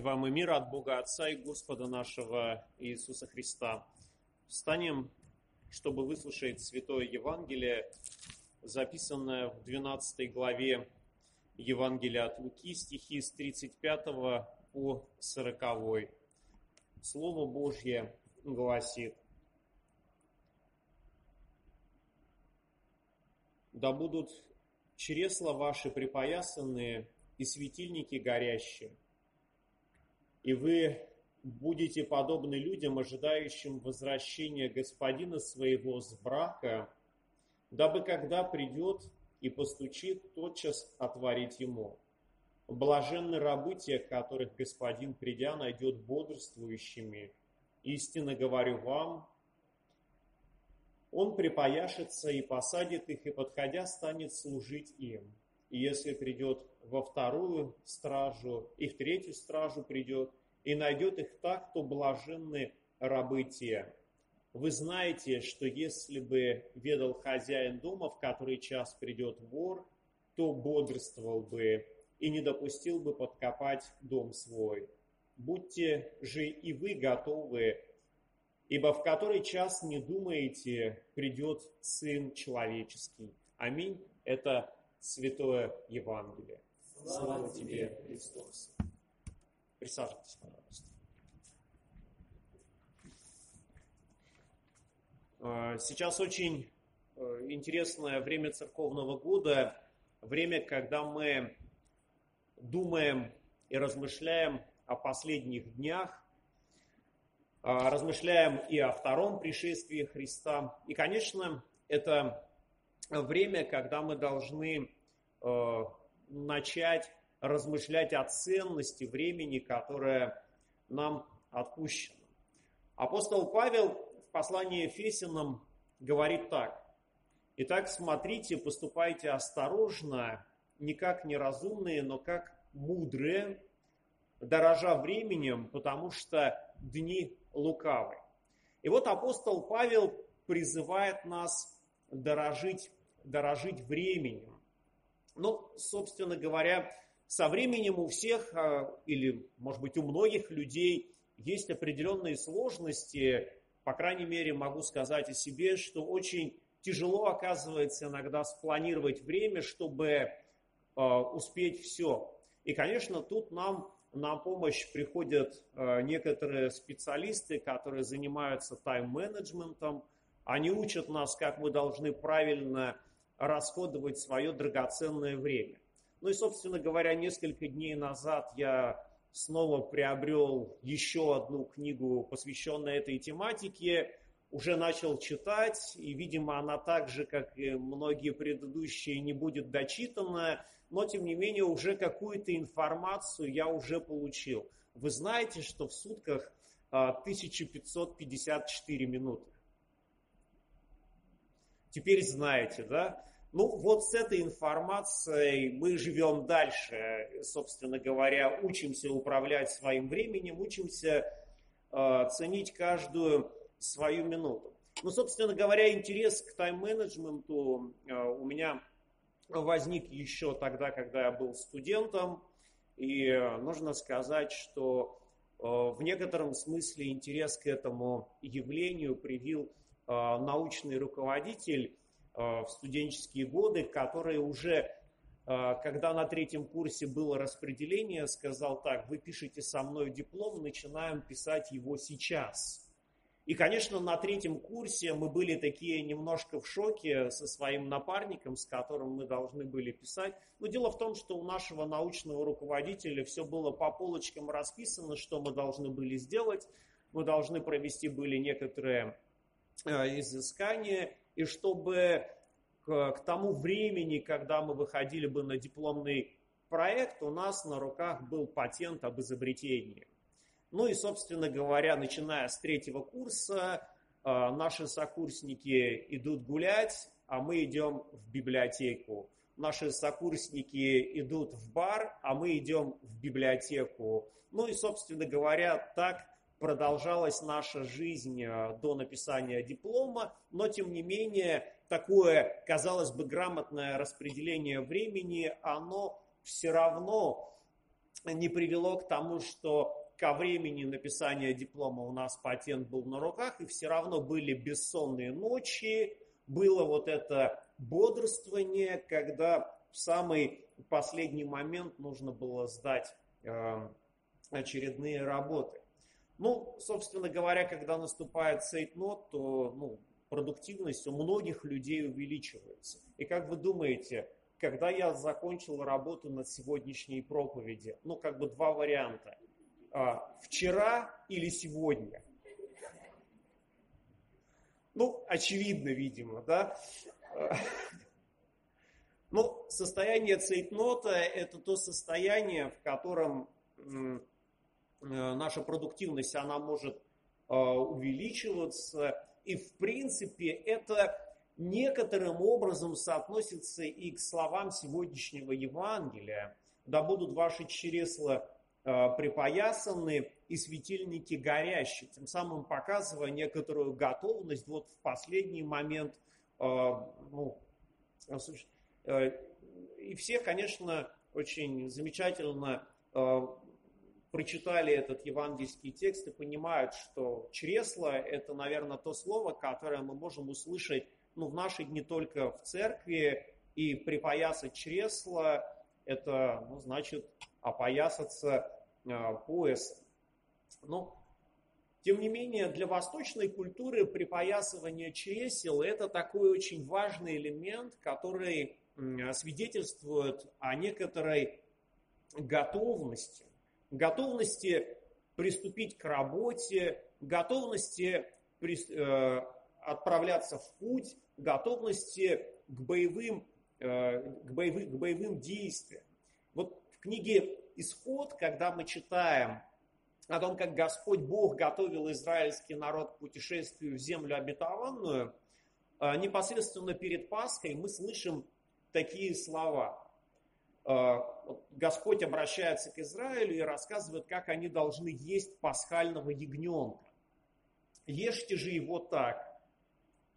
Вам и мир от Бога Отца и Господа нашего Иисуса Христа. Встанем, чтобы выслушать Святое Евангелие, записанное в 12 главе Евангелия от Луки, стихи с 35 по 40. Слово Божье гласит, «Да будут чресла ваши припоясанные и светильники горящие, и вы будете подобны людям, ожидающим возвращения господина своего с брака, дабы когда придет и постучит, тотчас отворить ему. Блаженны рабы тех, которых господин, придя, найдет бодрствующими. Истинно говорю вам, он припояшется и посадит их, и, подходя, станет служить им. И если придет во вторую стражу, и в третью стражу придет, и найдет их так, то блаженны рабы те. Вы знаете, что если бы ведал хозяин дома, в который час придет вор, то бодрствовал бы и не допустил бы подкопать дом свой. Будьте же и вы готовы, ибо в который час не думаете, придет Сын Человеческий. Аминь. Это Святое Евангелие. Слава тебе, Христос. Присаживайтесь, пожалуйста. А, сейчас очень э, интересное время церковного года, время, когда мы думаем и размышляем о последних днях, а, размышляем и о втором пришествии Христа. И, конечно, это время, когда мы должны э, начать размышлять о ценности времени, которое нам отпущено. Апостол Павел в послании Ефесянам говорит так. Итак, смотрите, поступайте осторожно, не как неразумные, но как мудрые, дорожа временем, потому что дни лукавы. И вот апостол Павел призывает нас дорожить, дорожить временем. Ну, собственно говоря, со временем у всех, а, или, может быть, у многих людей есть определенные сложности, по крайней мере, могу сказать о себе, что очень тяжело оказывается иногда спланировать время, чтобы а, успеть все. И, конечно, тут нам на помощь приходят а, некоторые специалисты, которые занимаются тайм-менеджментом. Они учат нас, как мы должны правильно расходовать свое драгоценное время. Ну и, собственно говоря, несколько дней назад я снова приобрел еще одну книгу, посвященную этой тематике, уже начал читать, и, видимо, она так же, как и многие предыдущие, не будет дочитана, но, тем не менее, уже какую-то информацию я уже получил. Вы знаете, что в сутках 1554 а, минуты. Теперь знаете, да? Ну, вот с этой информацией мы живем дальше, собственно говоря, учимся управлять своим временем, учимся э, ценить каждую свою минуту. Ну, собственно говоря, интерес к тайм-менеджменту э, у меня возник еще тогда, когда я был студентом, и нужно сказать, что э, в некотором смысле интерес к этому явлению привил э, научный руководитель в студенческие годы, который уже, э, когда на третьем курсе было распределение, сказал так, вы пишете со мной диплом, начинаем писать его сейчас. И, конечно, на третьем курсе мы были такие немножко в шоке со своим напарником, с которым мы должны были писать. Но дело в том, что у нашего научного руководителя все было по полочкам расписано, что мы должны были сделать. Мы должны провести были некоторые э, изыскания, и чтобы к, к тому времени, когда мы выходили бы на дипломный проект, у нас на руках был патент об изобретении. Ну и, собственно говоря, начиная с третьего курса, э, наши сокурсники идут гулять, а мы идем в библиотеку. Наши сокурсники идут в бар, а мы идем в библиотеку. Ну и, собственно говоря, так продолжалась наша жизнь э, до написания диплома, но тем не менее такое, казалось бы, грамотное распределение времени, оно все равно не привело к тому, что ко времени написания диплома у нас патент был на руках, и все равно были бессонные ночи, было вот это бодрствование, когда в самый последний момент нужно было сдать э, очередные работы. Ну, собственно говоря, когда наступает сейтнот, то ну, продуктивность у многих людей увеличивается. И как вы думаете, когда я закончил работу над сегодняшней проповеди, ну, как бы два варианта. А, вчера или сегодня? Ну, очевидно, видимо, да? Ну, состояние цейтнота – это то состояние, в котором наша продуктивность, она может а, увеличиваться. И, в принципе, это некоторым образом соотносится и к словам сегодняшнего Евангелия. «Да будут ваши чресла э, припоясаны и светильники горящие», тем самым показывая некоторую готовность вот в последний момент. Э, ну, э, и все, конечно, очень замечательно прочитали этот евангельский текст и понимают, что чресло – это, наверное, то слово, которое мы можем услышать ну, в наши дни только в церкви, и припоясать чресло, это, ну, значит, опоясаться э, поясом. Но, тем не менее, для восточной культуры припоясывание чресел – это такой очень важный элемент, который свидетельствует о некоторой готовности, готовности приступить к работе, готовности э, отправляться в путь, готовности к боевым, э, к боевым, к боевым действиям. Вот в книге «Исход», когда мы читаем о том, как Господь Бог готовил израильский народ к путешествию в землю обетованную, э, непосредственно перед Пасхой мы слышим такие слова. Э, Господь обращается к Израилю и рассказывает, как они должны есть пасхального ягненка. Ешьте же его так,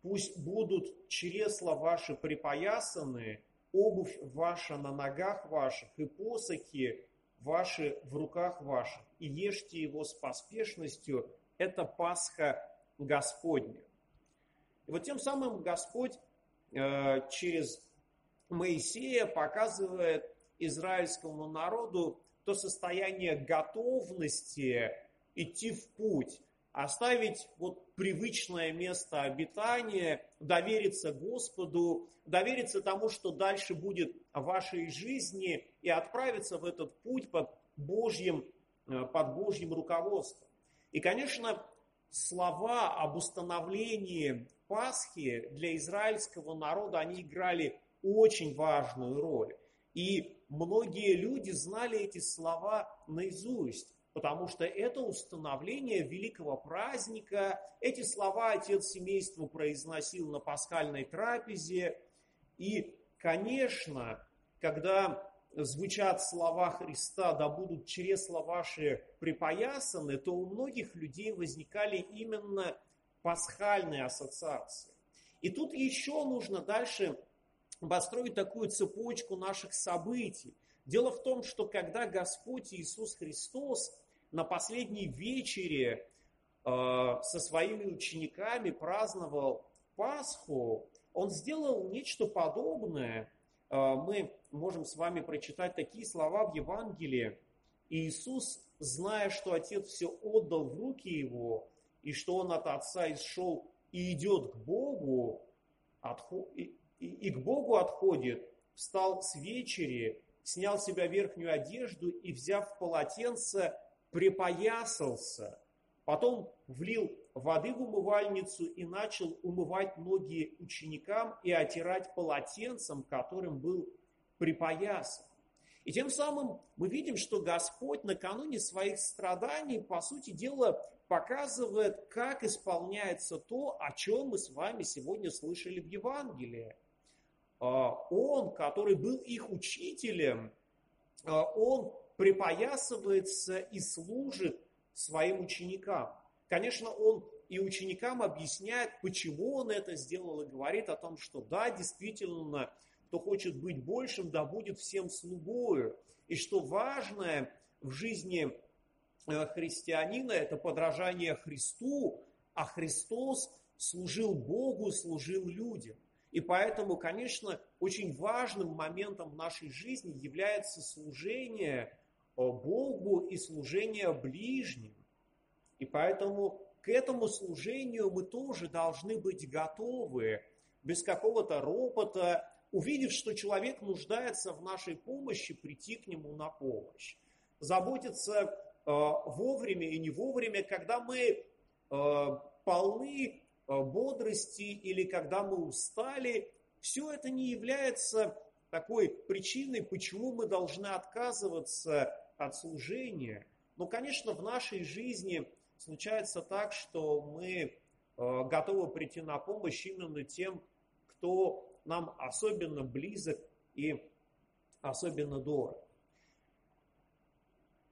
Пусть будут чресла ваши припоясаны, обувь ваша на ногах ваших и посохи ваши в руках ваших, и ешьте его с поспешностью. Это Пасха Господня. И вот тем самым Господь э, через Моисея показывает израильскому народу то состояние готовности идти в путь, оставить вот привычное место обитания, довериться Господу, довериться тому, что дальше будет в вашей жизни, и отправиться в этот путь под Божьим, э, под Божьим руководством. И, конечно, слова об установлении Пасхи для израильского народа, они играли очень важную роль. И многие люди знали эти слова наизусть потому что это установление великого праздника. Эти слова отец семейства произносил на пасхальной трапезе. И, конечно, когда звучат слова Христа, да будут чресла ваши припоясаны, то у многих людей возникали именно пасхальные ассоциации. И тут еще нужно дальше построить такую цепочку наших событий. Дело в том, что когда Господь Иисус Христос на последней вечере э, со своими учениками праздновал Пасху, он сделал нечто подобное. Э, мы можем с вами прочитать такие слова в Евангелии. Иисус, зная, что Отец все отдал в руки Его, и что Он от Отца исшел и идет к Богу, и, и к Богу отходит, встал с вечери, снял с себя верхнюю одежду и, взяв полотенце, припоясался, потом влил воды в умывальницу и начал умывать ноги ученикам и отирать полотенцем, которым был припоясан. И тем самым мы видим, что Господь накануне своих страданий, по сути дела, показывает, как исполняется то, о чем мы с вами сегодня слышали в Евангелии. А, он, который был их учителем, а, он припоясывается и служит своим ученикам. Конечно, он и ученикам объясняет, почему он это сделал, и говорит о том, что да, действительно, кто хочет быть большим, да будет всем слугою. И что важное, в жизни э, христианина – это подражание Христу, а Христос служил Богу, служил людям. И поэтому, конечно, очень важным моментом в нашей жизни является служение э, Богу и служение ближним. И поэтому к этому служению мы тоже должны быть готовы, без какого-то ропота, увидев, что человек нуждается в нашей помощи, прийти к нему на помощь. Заботиться э, вовремя и не вовремя, когда мы э, полны бодрости или когда мы устали, все это не является такой причиной, почему мы должны отказываться от служения. Но, конечно, в нашей жизни случается так, что мы э, готовы прийти на помощь именно тем, кто нам особенно близок и особенно дорог.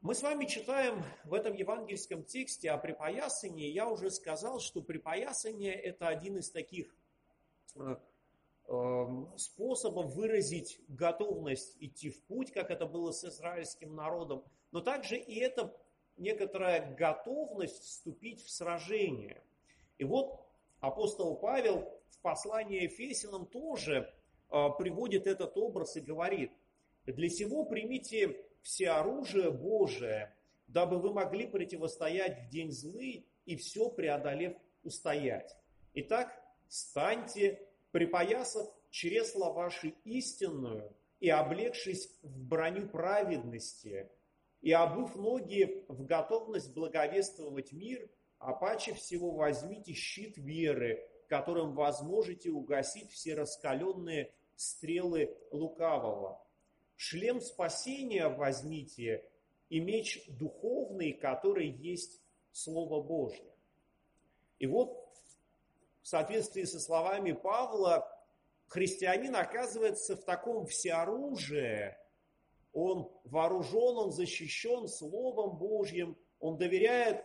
Мы с вами читаем в этом евангельском тексте о припоясании. Я уже сказал, что припоясание – это один из таких э, эм, способов выразить готовность идти в путь, как это было с израильским народом, но также и это некоторая готовность вступить в сражение. И вот апостол Павел в послании Ефесянам тоже э, приводит этот образ и говорит, «Для сего примите все оружие Божие, дабы вы могли противостоять в день злый и все преодолев устоять. Итак, станьте, припоясав чресло вашей истинную и облегшись в броню праведности, и обув ноги в готовность благовествовать мир, а паче всего возьмите щит веры, которым возможете угасить все раскаленные стрелы лукавого шлем спасения возьмите и меч духовный, который есть Слово Божье. И вот в соответствии со словами Павла, христианин оказывается в таком всеоружии, он вооружен, он защищен Словом Божьим, он доверяет,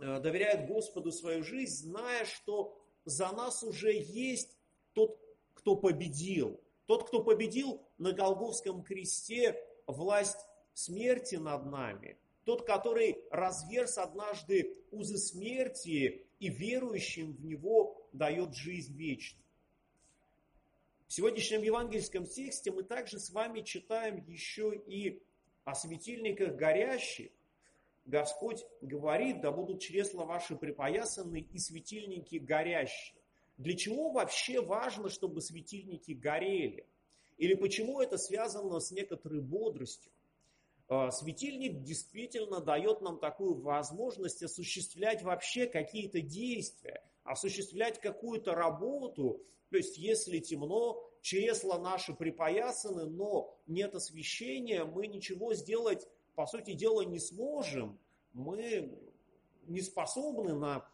э, доверяет Господу свою жизнь, зная, что за нас уже есть тот, кто победил – тот, кто победил на Голговском кресте власть смерти над нами. Тот, который разверз однажды узы смерти и верующим в него дает жизнь вечную. В сегодняшнем евангельском тексте мы также с вами читаем еще и о светильниках горящих. Господь говорит, да будут чресла ваши припоясаны и светильники горящие. Для чего вообще важно, чтобы светильники горели? Или почему это связано с некоторой бодростью? А, светильник действительно дает нам такую возможность осуществлять вообще какие-то действия, осуществлять какую-то работу. То есть, если темно, чресла наши припоясаны, но нет освещения, мы ничего сделать, по сути дела, не сможем. Мы не способны на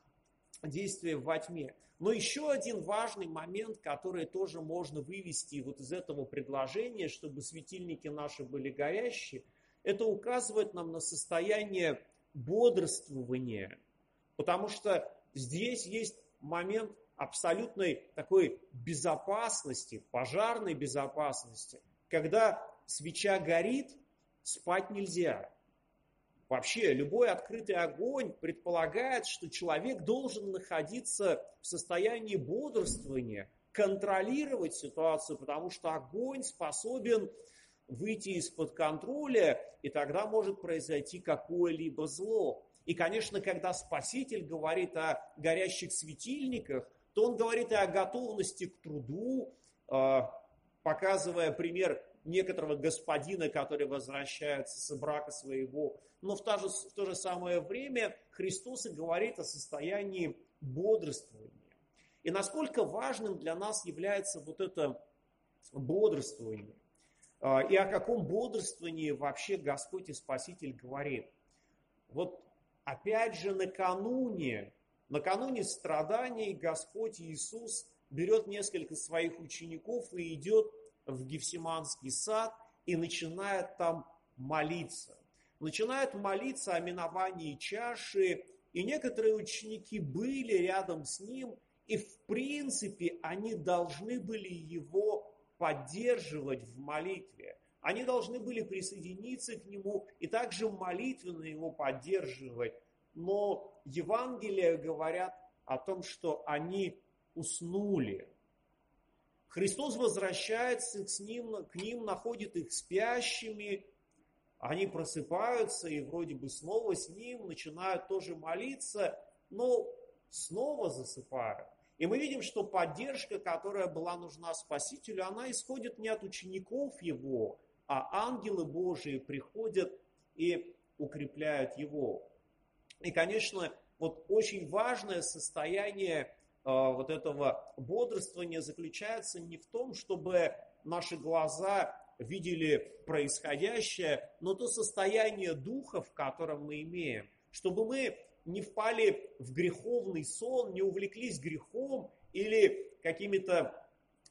действие во тьме. Но еще один важный момент, который тоже можно вывести вот из этого предложения, чтобы светильники наши были горящие, это указывает нам на состояние бодрствования. Потому что здесь есть момент абсолютной такой безопасности, пожарной безопасности. Когда свеча горит, спать нельзя. Вообще, любой открытый огонь предполагает, что человек должен находиться в состоянии бодрствования, контролировать ситуацию, потому что огонь способен выйти из-под контроля, и тогда может произойти какое-либо зло. И, конечно, когда Спаситель говорит о горящих светильниках, то он говорит и о готовности к труду, а, показывая пример некоторого господина, который возвращается с брака своего. Но в то, же, в то же самое время Христос и говорит о состоянии бодрствования. И насколько важным для нас является вот это бодрствование. А, и о каком бодрствовании вообще Господь и Спаситель говорит. Вот опять же накануне, накануне страданий Господь Иисус берет несколько своих учеников и идет в Гефсиманский сад и начинает там молиться. Начинает молиться о миновании чаши, и некоторые ученики были рядом с ним, и в принципе они должны были его поддерживать в молитве. они должны были присоединиться к нему и также молитвенно его поддерживать. Но Евангелия говорят о том, что они уснули. Христос возвращается с ним, к ним, находит их спящими, они просыпаются и вроде бы снова с ним начинают тоже молиться, но снова засыпают. И мы видим, что поддержка, которая была нужна Спасителю, она исходит не от учеников его, а ангелы Божии приходят и укрепляют его. И, конечно, вот очень важное состояние вот этого бодрствования заключается не в том, чтобы наши глаза видели происходящее, но то состояние духа, в котором мы имеем, чтобы мы не впали в греховный сон, не увлеклись грехом или какими-то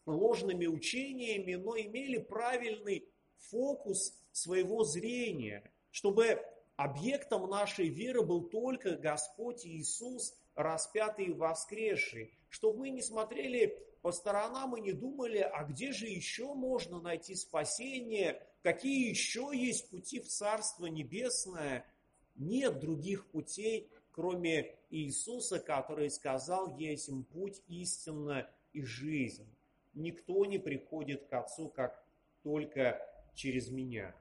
ложными учениями, но имели правильный фокус своего зрения, чтобы объектом нашей веры был только Господь Иисус, распятый и воскресший, чтобы мы не смотрели по сторонам и не думали, а где же еще можно найти спасение, какие еще есть пути в Царство Небесное. Нет других путей, кроме Иисуса, который сказал, есть им путь, истинно и жизнь. Никто не приходит к Отцу, как только через меня.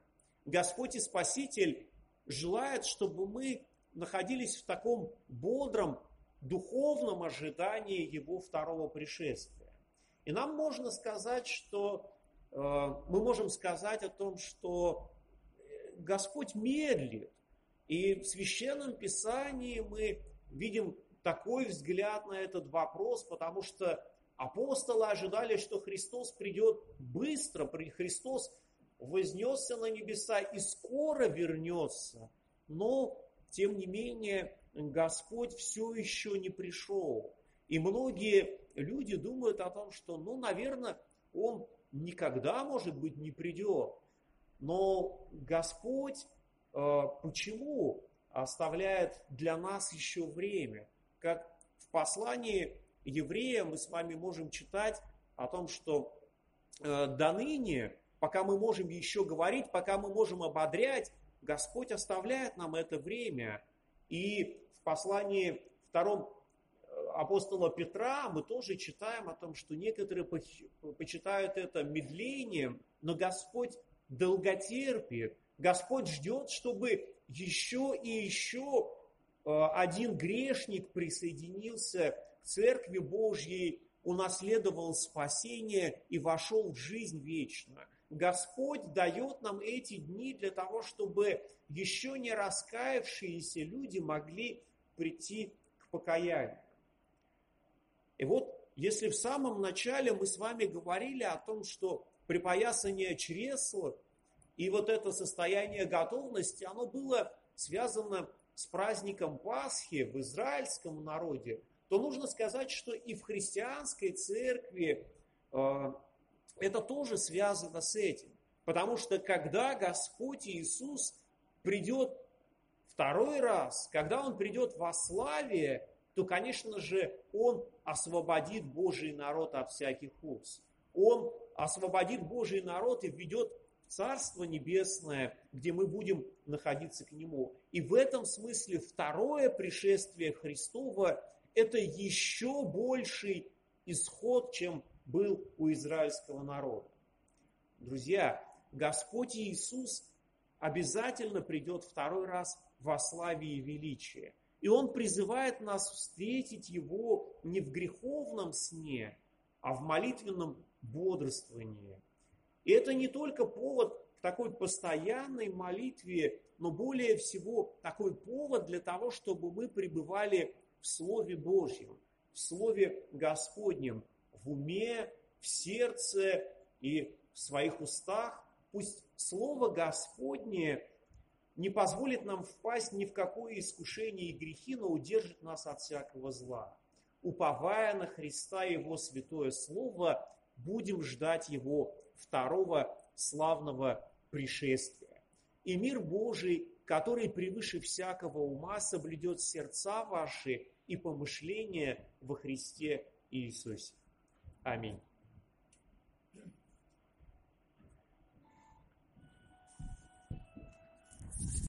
Господь и Спаситель желает, чтобы мы находились в таком бодром, духовном ожидании Его второго пришествия. И нам можно сказать, что э, мы можем сказать о том, что Господь медлит. И в Священном Писании мы видим такой взгляд на этот вопрос, потому что апостолы ожидали, что Христос придет быстро, Христос вознесся на небеса и скоро вернется. Но, тем не менее, Господь все еще не пришел. И многие люди думают о том, что, ну, наверное, он никогда, может быть, не придет. Но Господь э, почему оставляет для нас еще время? Как в послании еврея мы с вами можем читать о том, что э, до ныне, пока мы можем еще говорить, пока мы можем ободрять, Господь оставляет нам это время. И в послании втором апостола Петра мы тоже читаем о том, что некоторые почитают это медлением, но Господь долготерпит. Господь ждет, чтобы еще и еще э, один грешник присоединился к Церкви Божьей, унаследовал спасение и вошел в жизнь вечную. Господь дает нам эти дни для того, чтобы еще не раскаявшиеся люди могли прийти к покаянию. И вот если в самом начале мы с вами говорили о том, что припоясание чресла и вот это состояние готовности, оно было связано с праздником Пасхи в израильском народе, то нужно сказать, что и в христианской церкви э, это тоже связано с этим. Потому что когда Господь Иисус придет второй раз, когда Он придет во славе, то, конечно же, Он освободит Божий народ от всяких уз. Он освободит Божий народ и введет Царство Небесное, где мы будем находиться к Нему. И в этом смысле второе пришествие Христова – это еще больший исход, чем был у израильского народа. Друзья, Господь Иисус обязательно придет второй раз во славе и величии – и он призывает нас встретить его не в греховном сне, а в молитвенном бодрствовании. И это не только повод к такой постоянной молитве, но более всего такой повод для того, чтобы мы пребывали в Слове Божьем, в Слове Господнем, в уме, в сердце и в своих устах. Пусть Слово Господне не позволит нам впасть ни в какое искушение и грехи, но удержит нас от всякого зла. Уповая на Христа и Его святое Слово, будем ждать Его второго славного пришествия. И мир Божий, который превыше всякого ума, соблюдет сердца ваши и помышления во Христе Иисусе. Аминь.